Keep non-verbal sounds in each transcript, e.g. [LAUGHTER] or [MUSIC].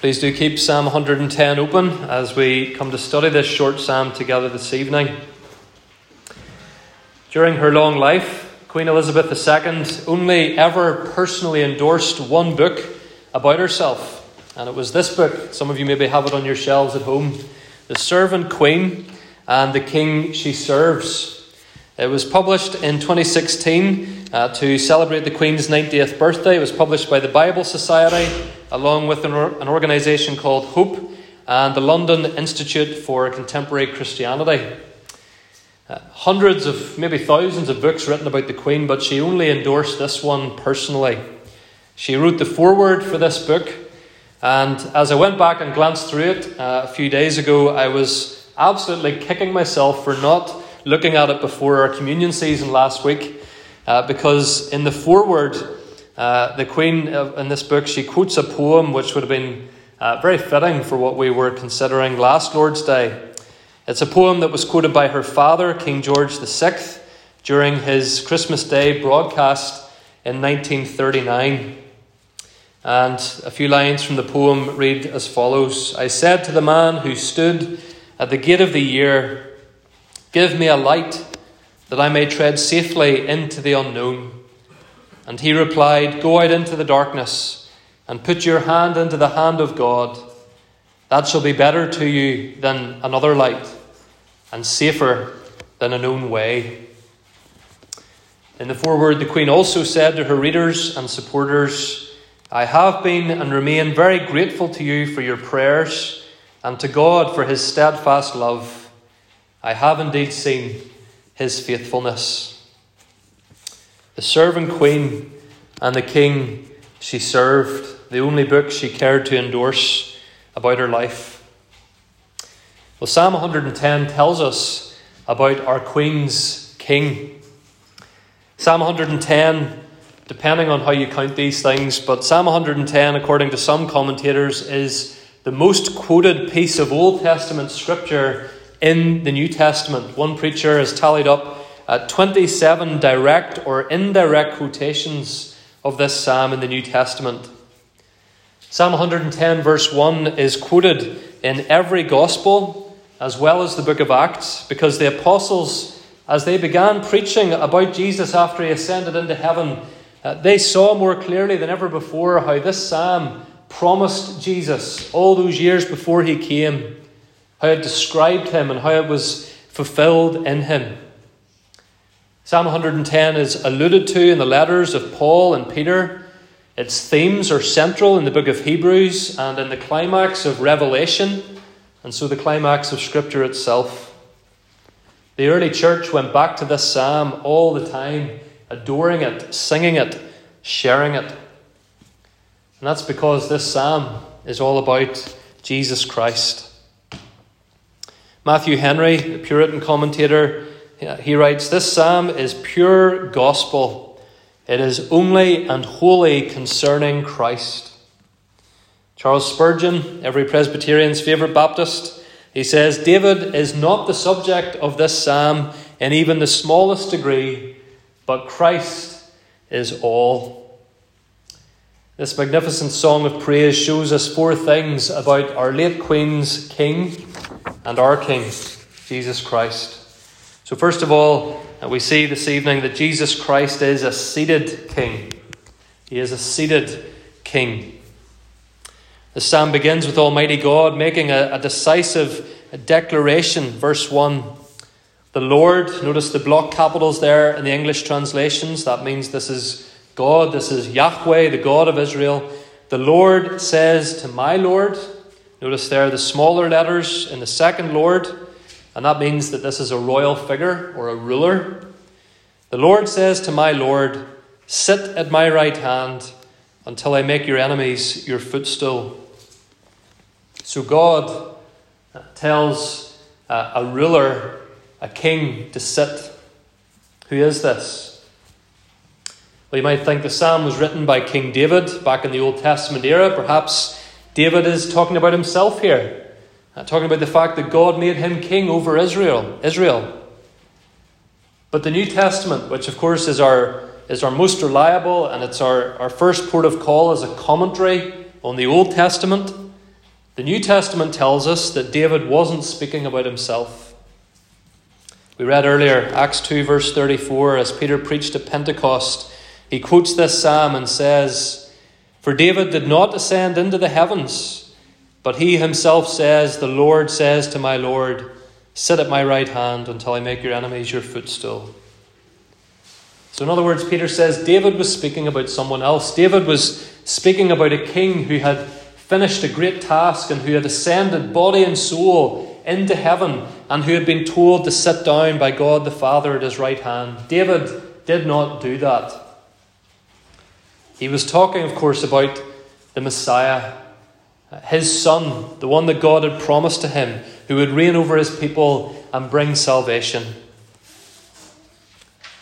Please do keep Psalm 110 open as we come to study this short psalm together this evening. During her long life, Queen Elizabeth II only ever personally endorsed one book about herself, and it was this book. Some of you maybe have it on your shelves at home The Servant Queen and the King She Serves. It was published in 2016 uh, to celebrate the Queen's 90th birthday. It was published by the Bible Society along with an, or- an organisation called Hope and the London Institute for Contemporary Christianity. Uh, hundreds of, maybe thousands of books written about the Queen, but she only endorsed this one personally. She wrote the foreword for this book, and as I went back and glanced through it uh, a few days ago, I was absolutely kicking myself for not looking at it before our communion season last week, uh, because in the foreword, uh, the Queen in this book, she quotes a poem which would have been uh, very fitting for what we were considering last Lord's Day. It's a poem that was quoted by her father, King George VI, during his Christmas Day broadcast in 1939. And a few lines from the poem read as follows I said to the man who stood at the gate of the year, Give me a light that I may tread safely into the unknown. And he replied, Go out into the darkness and put your hand into the hand of God. That shall be better to you than another light and safer than a known way. In the foreword, the Queen also said to her readers and supporters, I have been and remain very grateful to you for your prayers and to God for his steadfast love. I have indeed seen his faithfulness the servant queen and the king she served, the only book she cared to endorse about her life. Well, Psalm 110 tells us about our queen's king. Psalm 110, depending on how you count these things, but Psalm 110, according to some commentators, is the most quoted piece of Old Testament scripture in the New Testament. One preacher has tallied up uh, 27 direct or indirect quotations of this psalm in the New Testament. Psalm 110, verse 1, is quoted in every gospel as well as the book of Acts because the apostles, as they began preaching about Jesus after he ascended into heaven, uh, they saw more clearly than ever before how this psalm promised Jesus all those years before he came, how it described him and how it was fulfilled in him. Psalm 110 is alluded to in the letters of Paul and Peter. Its themes are central in the book of Hebrews and in the climax of Revelation, and so the climax of Scripture itself. The early church went back to this psalm all the time, adoring it, singing it, sharing it. And that's because this psalm is all about Jesus Christ. Matthew Henry, the Puritan commentator, he writes This psalm is pure gospel, it is only and wholly concerning Christ. Charles Spurgeon, every Presbyterian's favourite Baptist, he says David is not the subject of this psalm in even the smallest degree, but Christ is all. This magnificent song of praise shows us four things about our late Queen's King and our King, Jesus Christ. So, first of all, uh, we see this evening that Jesus Christ is a seated king. He is a seated king. The psalm begins with Almighty God making a, a decisive declaration. Verse 1 The Lord, notice the block capitals there in the English translations. That means this is God, this is Yahweh, the God of Israel. The Lord says to my Lord, notice there the smaller letters in the second Lord. And that means that this is a royal figure or a ruler. The Lord says to my Lord, Sit at my right hand until I make your enemies your footstool. So God uh, tells uh, a ruler, a king, to sit. Who is this? Well, you might think the psalm was written by King David back in the Old Testament era. Perhaps David is talking about himself here. Uh, talking about the fact that God made him king over Israel. Israel. But the New Testament, which of course is our, is our most reliable and it's our, our first port of call as a commentary on the Old Testament, The New Testament tells us that David wasn't speaking about himself. We read earlier, Acts 2, verse 34, as Peter preached at Pentecost, he quotes this psalm and says, For David did not ascend into the heavens, but he himself says, The Lord says to my Lord, Sit at my right hand until I make your enemies your footstool. So, in other words, Peter says David was speaking about someone else. David was speaking about a king who had finished a great task and who had ascended body and soul into heaven and who had been told to sit down by God the Father at his right hand. David did not do that. He was talking, of course, about the Messiah, his son, the one that God had promised to him, who would reign over his people and bring salvation.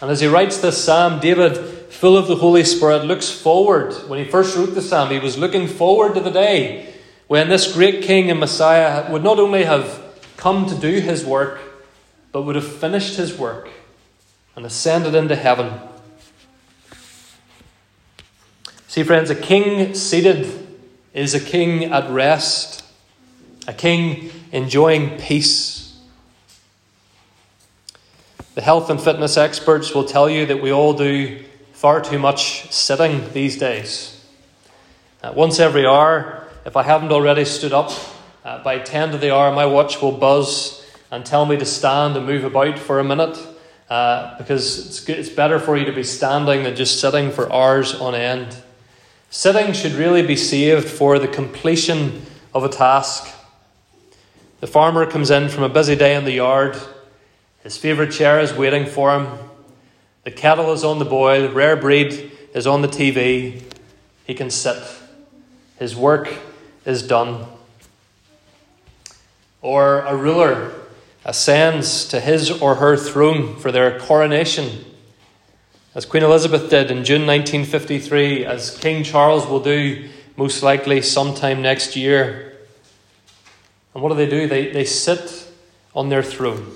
And as he writes this psalm, David, full of the Holy Spirit, looks forward. When he first wrote the psalm, he was looking forward to the day when this great king and Messiah would not only have come to do his work, but would have finished his work and ascended into heaven. See, friends, a king seated is a king at rest, a king enjoying peace. The health and fitness experts will tell you that we all do far too much sitting these days. Uh, once every hour, if I haven't already stood up, uh, by 10 to the hour, my watch will buzz and tell me to stand and move about for a minute uh, because it's, good, it's better for you to be standing than just sitting for hours on end. Sitting should really be saved for the completion of a task. The farmer comes in from a busy day in the yard. His favourite chair is waiting for him. The kettle is on the boil. Rare breed is on the TV. He can sit. His work is done. Or a ruler ascends to his or her throne for their coronation, as Queen Elizabeth did in June 1953, as King Charles will do most likely sometime next year. And what do they do? They, they sit on their throne.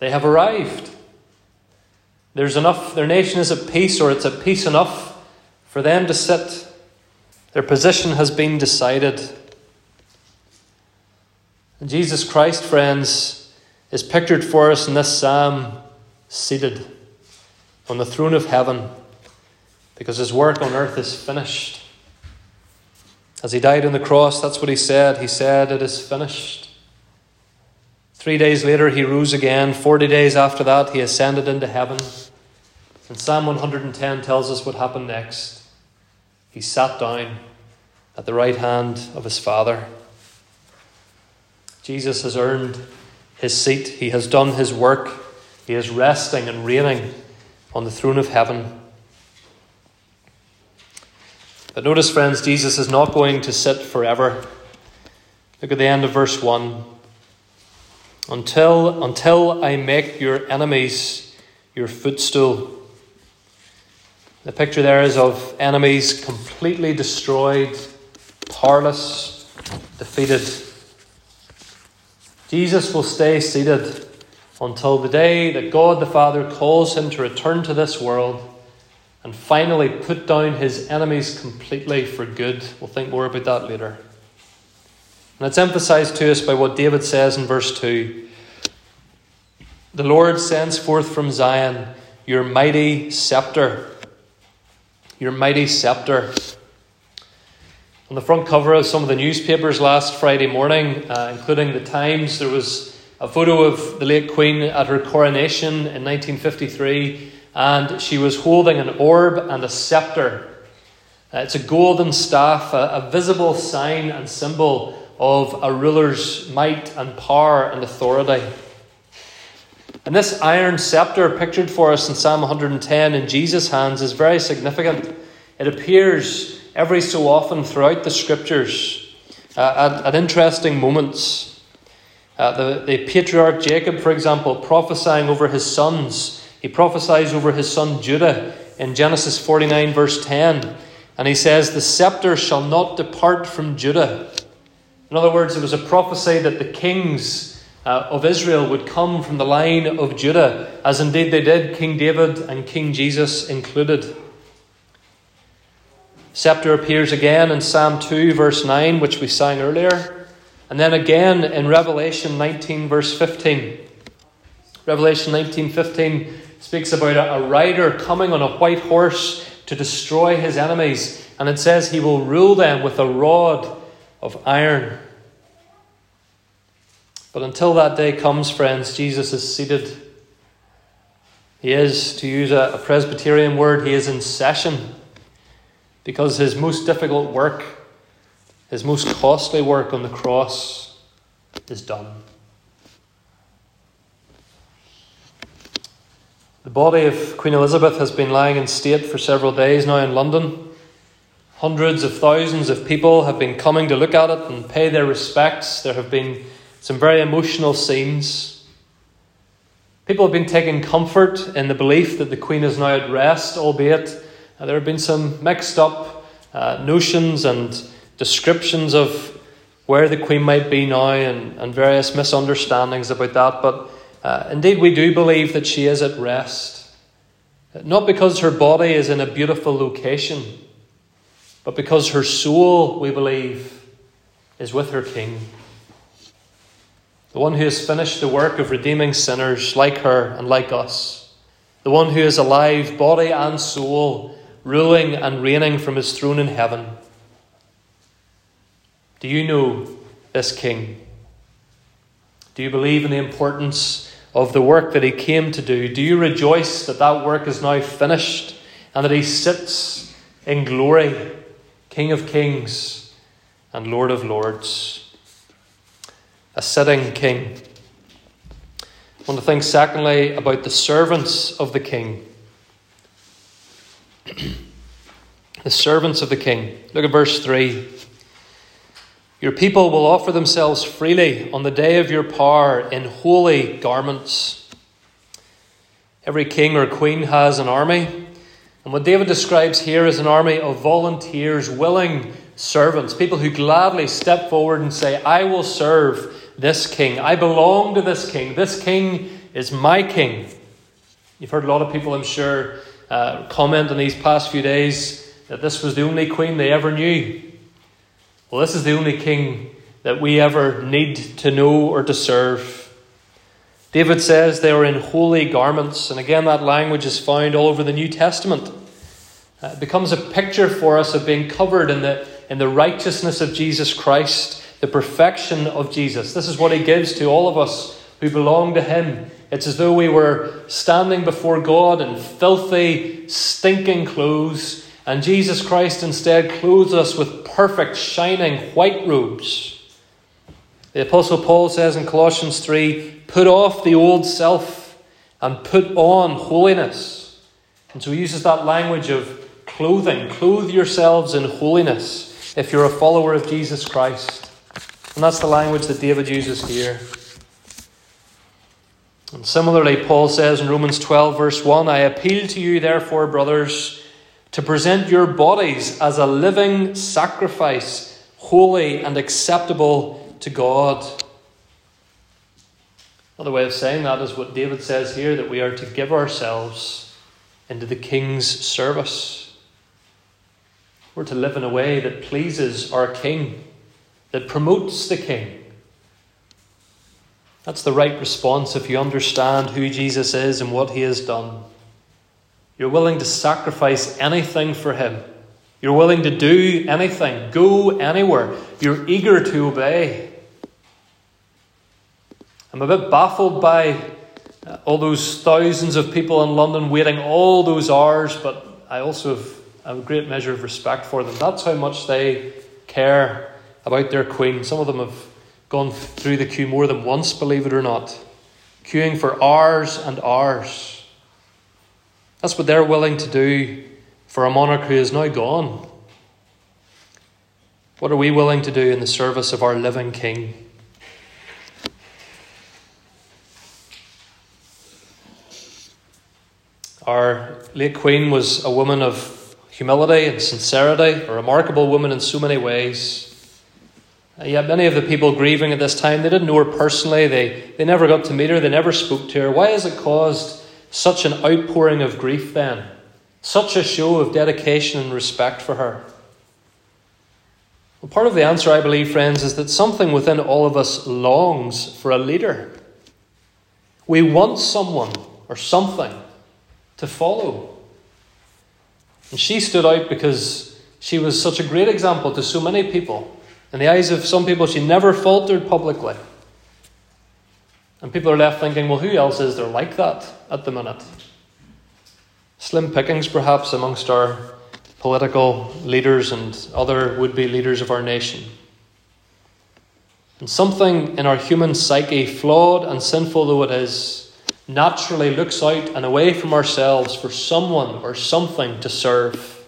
They have arrived. There's enough, their nation is at peace, or it's at peace enough for them to sit. Their position has been decided. And Jesus Christ, friends, is pictured for us in this psalm seated on the throne of heaven because his work on earth is finished. As he died on the cross, that's what he said. He said, It is finished. Three days later, he rose again. Forty days after that, he ascended into heaven. And Psalm 110 tells us what happened next. He sat down at the right hand of his Father. Jesus has earned his seat, he has done his work, he is resting and reigning on the throne of heaven. But notice, friends, Jesus is not going to sit forever. Look at the end of verse 1. Until, until I make your enemies your footstool. The picture there is of enemies completely destroyed, powerless, defeated. Jesus will stay seated until the day that God the Father calls him to return to this world and finally put down his enemies completely for good. We'll think more about that later. And it's emphasized to us by what David says in verse 2 The Lord sends forth from Zion your mighty scepter. Your mighty scepter. On the front cover of some of the newspapers last Friday morning, uh, including the Times, there was a photo of the late Queen at her coronation in 1953, and she was holding an orb and a scepter. Uh, it's a golden staff, a, a visible sign and symbol of a ruler's might and power and authority. And this iron scepter, pictured for us in Psalm 110 in Jesus' hands, is very significant. It appears every so often throughout the scriptures uh, at, at, interesting moments. Uh, the, the patriarch Jacob, for example, prophesying over his sons, he prophesies over his son Judah in Genesis 49, verse 10. And he says, The scepter shall not depart from Judah. In other words, it was a prophecy that the kings uh, of Israel would come from the line of Judah, as indeed they did, King David and King Jesus included. Scepter appears again in Psalm 2, verse 9, which we sang earlier, and then again in Revelation 19, verse 15. Revelation 19, 15 speaks about a, rider coming on a white horse to destroy his enemies, and it says he will rule them with a rod of iron. But until that day comes, friends, Jesus is seated. He is, to use a Presbyterian word, he is in session because his most difficult work, his most costly work on the cross, is done. The body of Queen Elizabeth has been lying in state for several days now in London. Hundreds of thousands of people have been coming to look at it and pay their respects. There have been some very emotional scenes. People have been taking comfort in the belief that the Queen is now at rest, albeit uh, there have been some mixed up uh, notions and descriptions of where the Queen might be now and, and various misunderstandings about that. But uh, indeed, we do believe that she is at rest. Not because her body is in a beautiful location, but because her soul, we believe, is with her King the one who has finished the work of redeeming sinners like her and like us, the one who is alive, body and soul, ruling and reigning from his throne in heaven. Do you know this King? Do you believe in the importance of the work that he came to do? Do you rejoice that that work is now finished and that he sits in glory, King of kings and Lord of lords? a sitting king. I want to think, secondly, about the servants of the king. [CLEARS THROAT] the servants of the king. Look at verse 3. Your people will offer themselves freely on the day of your power in holy garments. Every king or queen has an army. And what David describes here is an army of volunteers, willing servants, people who gladly step forward and say, I will serve this king. I belong to this king. This king is my king. You've heard a lot of people, I'm sure, uh, comment in these past few days that this was the only queen they ever knew. Well, this is the only king that we ever need to know or to serve. David says they are in holy garments, and again, that language is found all over the New Testament. Uh, it becomes a picture for us of being covered in the, in the righteousness of Jesus Christ the perfection of Jesus. This is what he gives to all of us who belong to him. It's as though we were standing before God in filthy, stinking clothes, and Jesus Christ instead clothes us with perfect, shining white robes. The Apostle Paul says in Colossians 3 put off the old self and put on holiness. And so he uses that language of clothing. Clothe yourselves in holiness if you're a follower of Jesus Christ. And that's the language that David uses here. And similarly, Paul says in Romans 12, verse 1 I appeal to you, therefore, brothers, to present your bodies as a living sacrifice, holy and acceptable to God. Another way of saying that is what David says here that we are to give ourselves into the king's service. We're to live in a way that pleases our king that promotes the king. That's the right response if you understand who Jesus is and what he has done. You're willing to sacrifice anything for him. You're willing to do anything, go anywhere. You're eager to obey. I'm a bit baffled by uh, all those thousands of people in London waiting all those hours, but I also have, have a great measure of respect for them. That's how much they care about their queen. Some of them have gone through the queue more than once, believe it or not, queuing for hours and hours. That's what they're willing to do for a monarch who is now gone. What are we willing to do in the service of our living king? Our late queen was a woman of humility and sincerity, a remarkable woman in so many ways. Uh, yet many of the people grieving at this time, they didn't know her personally. They, they never got to meet her. They never spoke to her. Why has it caused such an outpouring of grief then? Such a show of dedication and respect for her? Well, part of the answer, I believe, friends, is that something within all of us longs for a leader. We want someone or something to follow. And she stood out because she was such a great example to so many people. In the eyes of some people, she never faltered publicly. And people are left thinking, well, who else is there like that at the minute? Slim pickings, perhaps, amongst our political leaders and other would be leaders of our nation. And something in our human psyche, flawed and sinful though it is, naturally looks out and away from ourselves for someone or something to serve.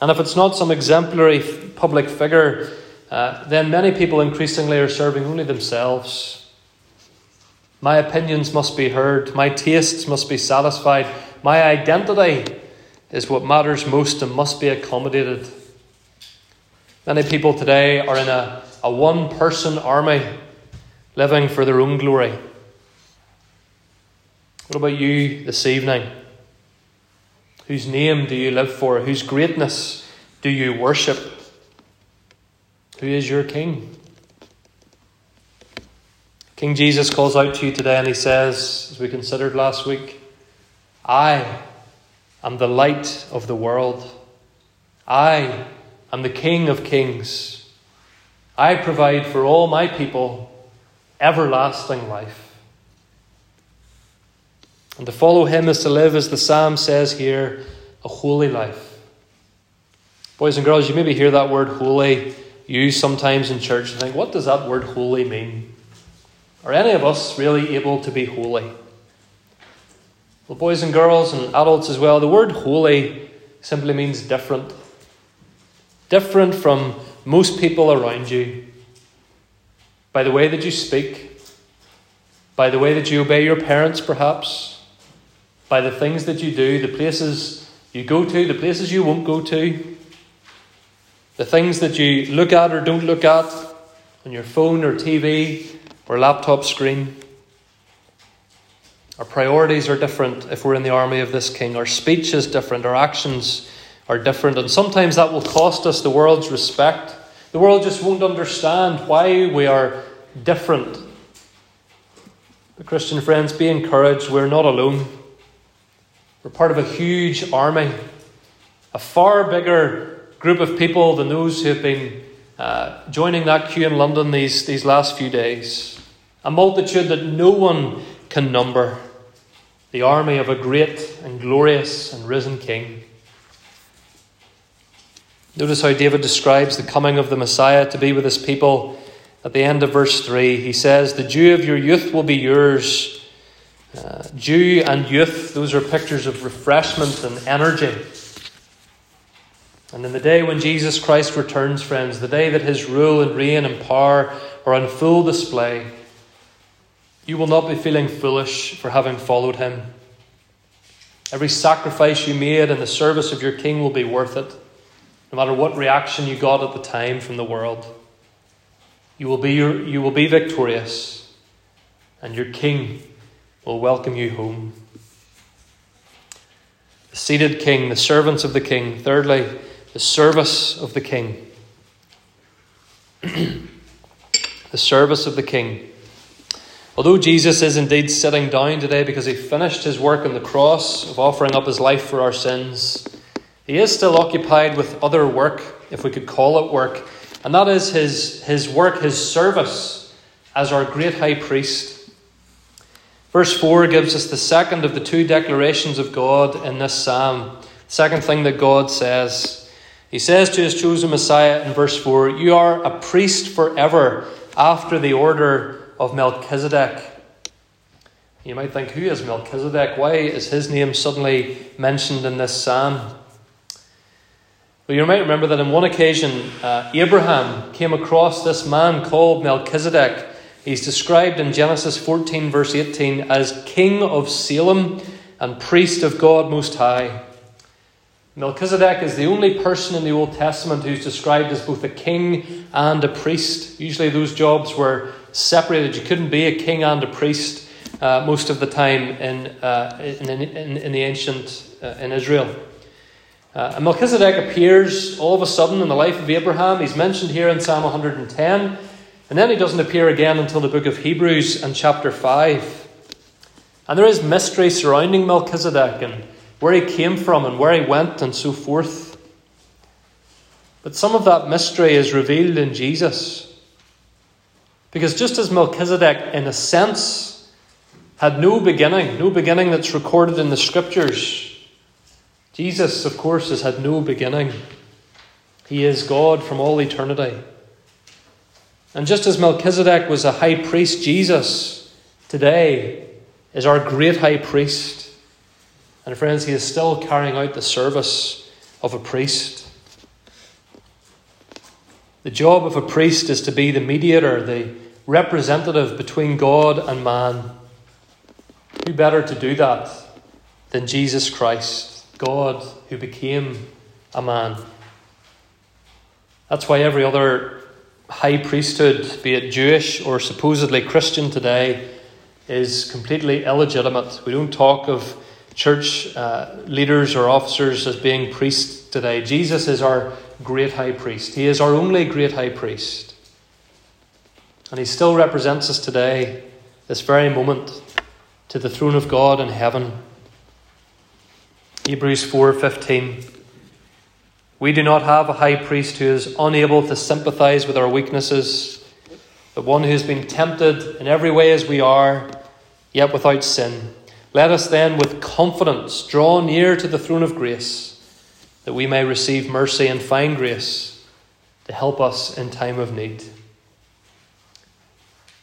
And if it's not some exemplary public figure, uh, then many people increasingly are serving only themselves. My opinions must be heard, my tastes must be satisfied, my identity is what matters most and must be accommodated. Many people today are in a, a one person army living for their own glory. What about you this evening? Whose name do you live for? Whose greatness do you worship? Who is your King? King Jesus calls out to you today and he says, as we considered last week, I am the light of the world. I am the King of kings. I provide for all my people everlasting life. And to follow him is to live, as the psalm says here, a holy life. Boys and girls, you maybe hear that word holy used sometimes in church and think, what does that word holy mean? Are any of us really able to be holy? Well, boys and girls and adults as well, the word holy simply means different. Different from most people around you. By the way that you speak, by the way that you obey your parents, perhaps, by the things that you do, the places you go to, the places you won't go to, the things that you look at or don't look at on your phone or TV or laptop screen. Our priorities are different if we're in the army of this king. Our speech is different. Our actions are different. And sometimes that will cost us the world's respect. The world just won't understand why we are different. But, Christian friends, be encouraged. We're not alone. We're part of a huge army, a far bigger group of people than those who have been uh, joining that queue in London these, these last few days. A multitude that no one can number the army of a great and glorious and risen King. Notice how David describes the coming of the Messiah to be with his people at the end of verse 3. He says, The dew of your youth will be yours. Uh, dew and youth, those are pictures of refreshment and energy. And in the day when Jesus Christ returns, friends, the day that his rule and reign and power are on full display, you will not be feeling foolish for having followed him. Every sacrifice you made in the service of your king will be worth it, no matter what reaction you got at the time from the world. You will be, your, you will be victorious, and your king will welcome you home. The seated king, the servants of the king. Thirdly, the service of the king. [CLEARS THROAT] the service of the king. Although Jesus is indeed sitting down today because he finished his work on the cross of offering up his life for our sins, he is still occupied with other work, if we could call it work, and that is his, his work, his service as our great high priest. Verse 4 gives us the second of the two declarations of God in this psalm. Second thing that God says. He says to his chosen Messiah in verse 4 You are a priest forever after the order of Melchizedek. You might think, who is Melchizedek? Why is his name suddenly mentioned in this psalm? Well, you might remember that on one occasion, uh, Abraham came across this man called Melchizedek. He's described in Genesis 14, verse 18, as king of Salem and priest of God Most High. Melchizedek is the only person in the Old Testament who's described as both a king and a priest. Usually, those jobs were separated. You couldn't be a king and a priest uh, most of the time in, uh, in, in, in, the ancient uh, in Israel. Uh, and Melchizedek appears all of a sudden in the life of Abraham. He's mentioned here in Psalm 110, and then he doesn't appear again until the book of Hebrews and chapter 5. And there is mystery surrounding Melchizedek and where he came from and where he went and so forth. But some of that mystery is revealed in Jesus. Because just as Melchizedek, in a sense, had no beginning, no beginning that's recorded in the scriptures, Jesus, of course, has had no beginning. He is God from all eternity. And just as Melchizedek was a high priest, Jesus today is our great high priest. And friends, he is still carrying out the service of a priest. The job of a priest is to be the mediator, the representative between God and man. Who better to do that than Jesus Christ? God who became a man. That's why every other high priesthood, be it Jewish or supposedly Christian today, is completely illegitimate. We don't talk of church uh, leaders or officers as being priests today. Jesus is our great high priest, He is our only great high priest. And He still represents us today, this very moment, to the throne of God in heaven. Hebrews 4:15 We do not have a high priest who is unable to sympathize with our weaknesses, but one who has been tempted in every way as we are, yet without sin. Let us then with confidence draw near to the throne of grace, that we may receive mercy and find grace to help us in time of need.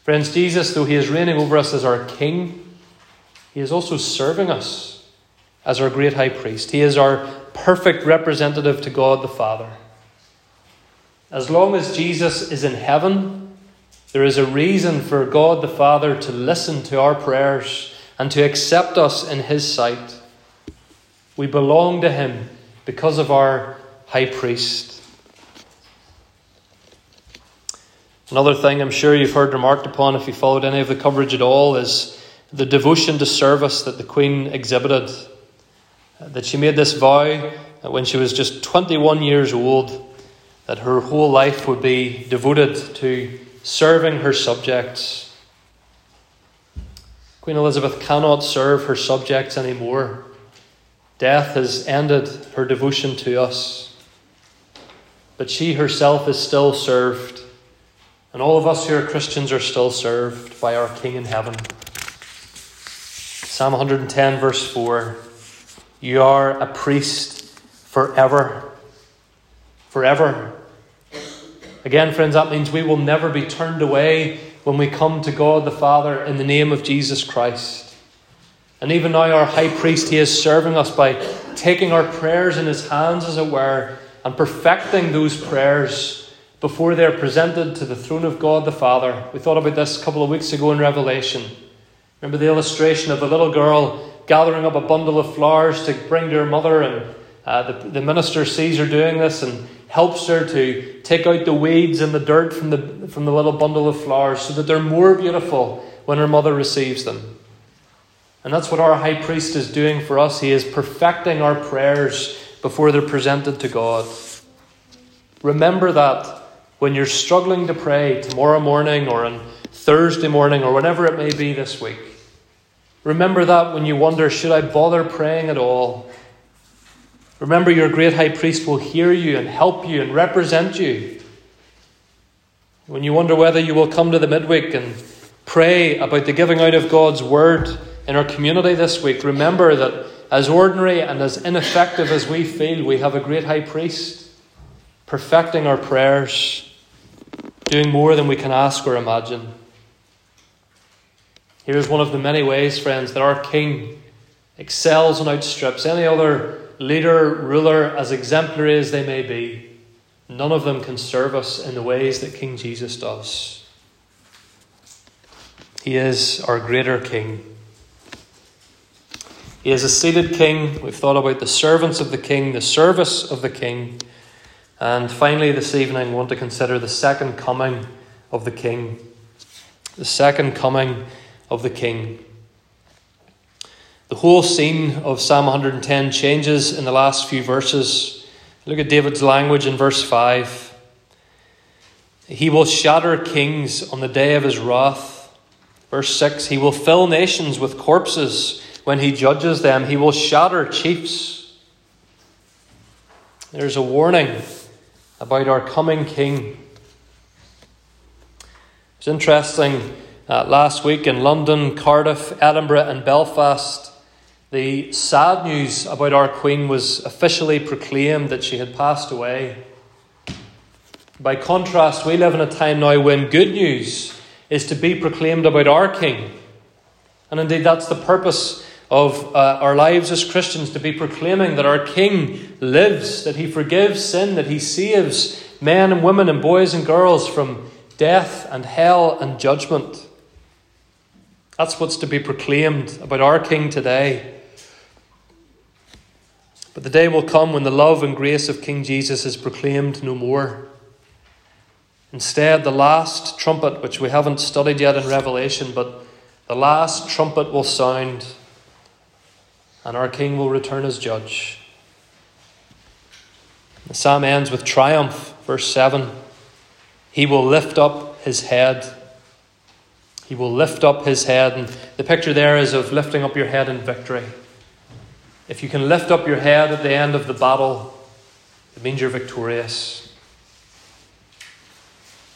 Friends, Jesus, though he is reigning over us as our king, he is also serving us as our great high priest. He is our perfect representative to God the Father. As long as Jesus is in heaven, there is a reason for God the Father to listen to our prayers and to accept us in His sight. We belong to Him because of our high priest. Another thing I'm sure you've heard remarked upon if you followed any of the coverage at all is the devotion to service that the Queen exhibited uh, that she made this vow when she was just 21 years old that her whole life would be devoted to serving her subjects. Queen Elizabeth cannot serve her subjects anymore. Death has ended her devotion to us. But she herself is still served, and all of us who are Christians are still served by our King in heaven. Psalm 110, verse 4. You are a priest forever. Forever. Again, friends, that means we will never be turned away when we come to God the Father in the name of Jesus Christ. And even now, our high priest, he is serving us by taking our prayers in his hands, as it were, and perfecting those prayers before they're presented to the throne of God the Father. We thought about this a couple of weeks ago in Revelation. Remember the illustration of the little girl gathering up a bundle of flowers to bring to her mother, and uh, the, the minister sees her doing this and helps her to take out the weeds and the dirt from the, from the little bundle of flowers so that they're more beautiful when her mother receives them. And that's what our high priest is doing for us. He is perfecting our prayers before they're presented to God. Remember that when you're struggling to pray tomorrow morning or on Thursday morning or whenever it may be this week. Remember that when you wonder, should I bother praying at all? Remember, your great high priest will hear you and help you and represent you. When you wonder whether you will come to the midweek and pray about the giving out of God's word in our community this week, remember that as ordinary and as ineffective as we feel, we have a great high priest perfecting our prayers, doing more than we can ask or imagine. Here is one of the many ways, friends, that our King excels and outstrips any other leader, ruler, as exemplary as they may be. None of them can serve us in the ways that King Jesus does. He is our greater King. He is a seated King. We've thought about the servants of the King, the service of the King. And finally, this evening, we want to consider the second coming of the King. The second coming of the king. The whole scene of Psalm 110 changes in the last few verses. Look at David's language in verse 5. He will shatter kings on the day of his wrath. Verse 6 He will fill nations with corpses when he judges them, he will shatter chiefs. There's a warning about our coming king. It's interesting. Uh, last week in London, Cardiff, Edinburgh, and Belfast, the sad news about our Queen was officially proclaimed that she had passed away. By contrast, we live in a time now when good news is to be proclaimed about our King. And indeed, that's the purpose of uh, our lives as Christians to be proclaiming that our King lives, that He forgives sin, that He saves men and women and boys and girls from death and hell and judgment. That's what's to be proclaimed about our King today. But the day will come when the love and grace of King Jesus is proclaimed no more. Instead, the last trumpet, which we haven't studied yet in Revelation, but the last trumpet will sound, and our King will return as judge. The psalm ends with triumph, verse 7. He will lift up his head. He will lift up his head. And the picture there is of lifting up your head in victory. If you can lift up your head at the end of the battle, it means you're victorious.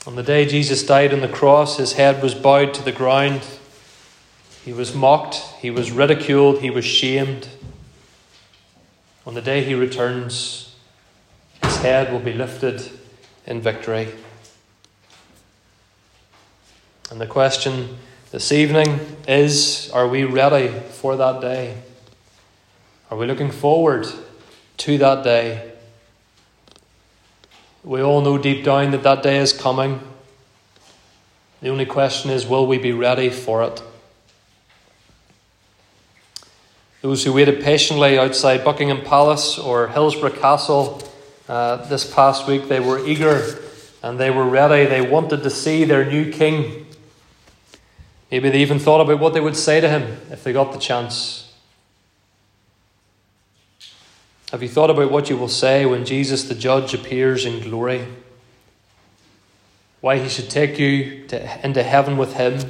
On the day Jesus died on the cross, his head was bowed to the ground. He was mocked, he was ridiculed, he was shamed. On the day he returns, his head will be lifted in victory. And the question this evening is Are we ready for that day? Are we looking forward to that day? We all know deep down that that day is coming. The only question is will we be ready for it? Those who waited patiently outside Buckingham Palace or Hillsborough Castle uh, this past week, they were eager and they were ready. They wanted to see their new king. Maybe they even thought about what they would say to him if they got the chance. Have you thought about what you will say when Jesus the judge appears in glory? Why he should take you to, into heaven with him?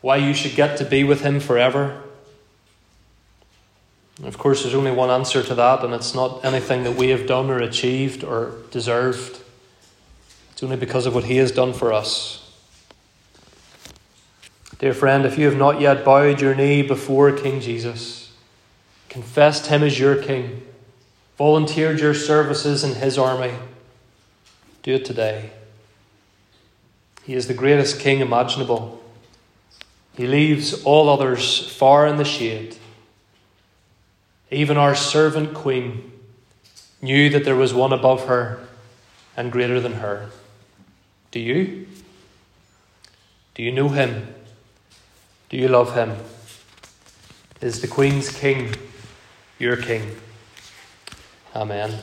Why you should get to be with him forever? Of course, there's only one answer to that, and it's not anything that we have done or achieved or deserved. It's only because of what he has done for us. Dear friend, if you have not yet bowed your knee before King Jesus, confessed him as your king, volunteered your services in his army, do it today. He is the greatest king imaginable. He leaves all others far in the shade. Even our servant queen knew that there was one above her and greater than her. Do you? Do you know him? Do you love him? Is the Queen's King your King. Amen.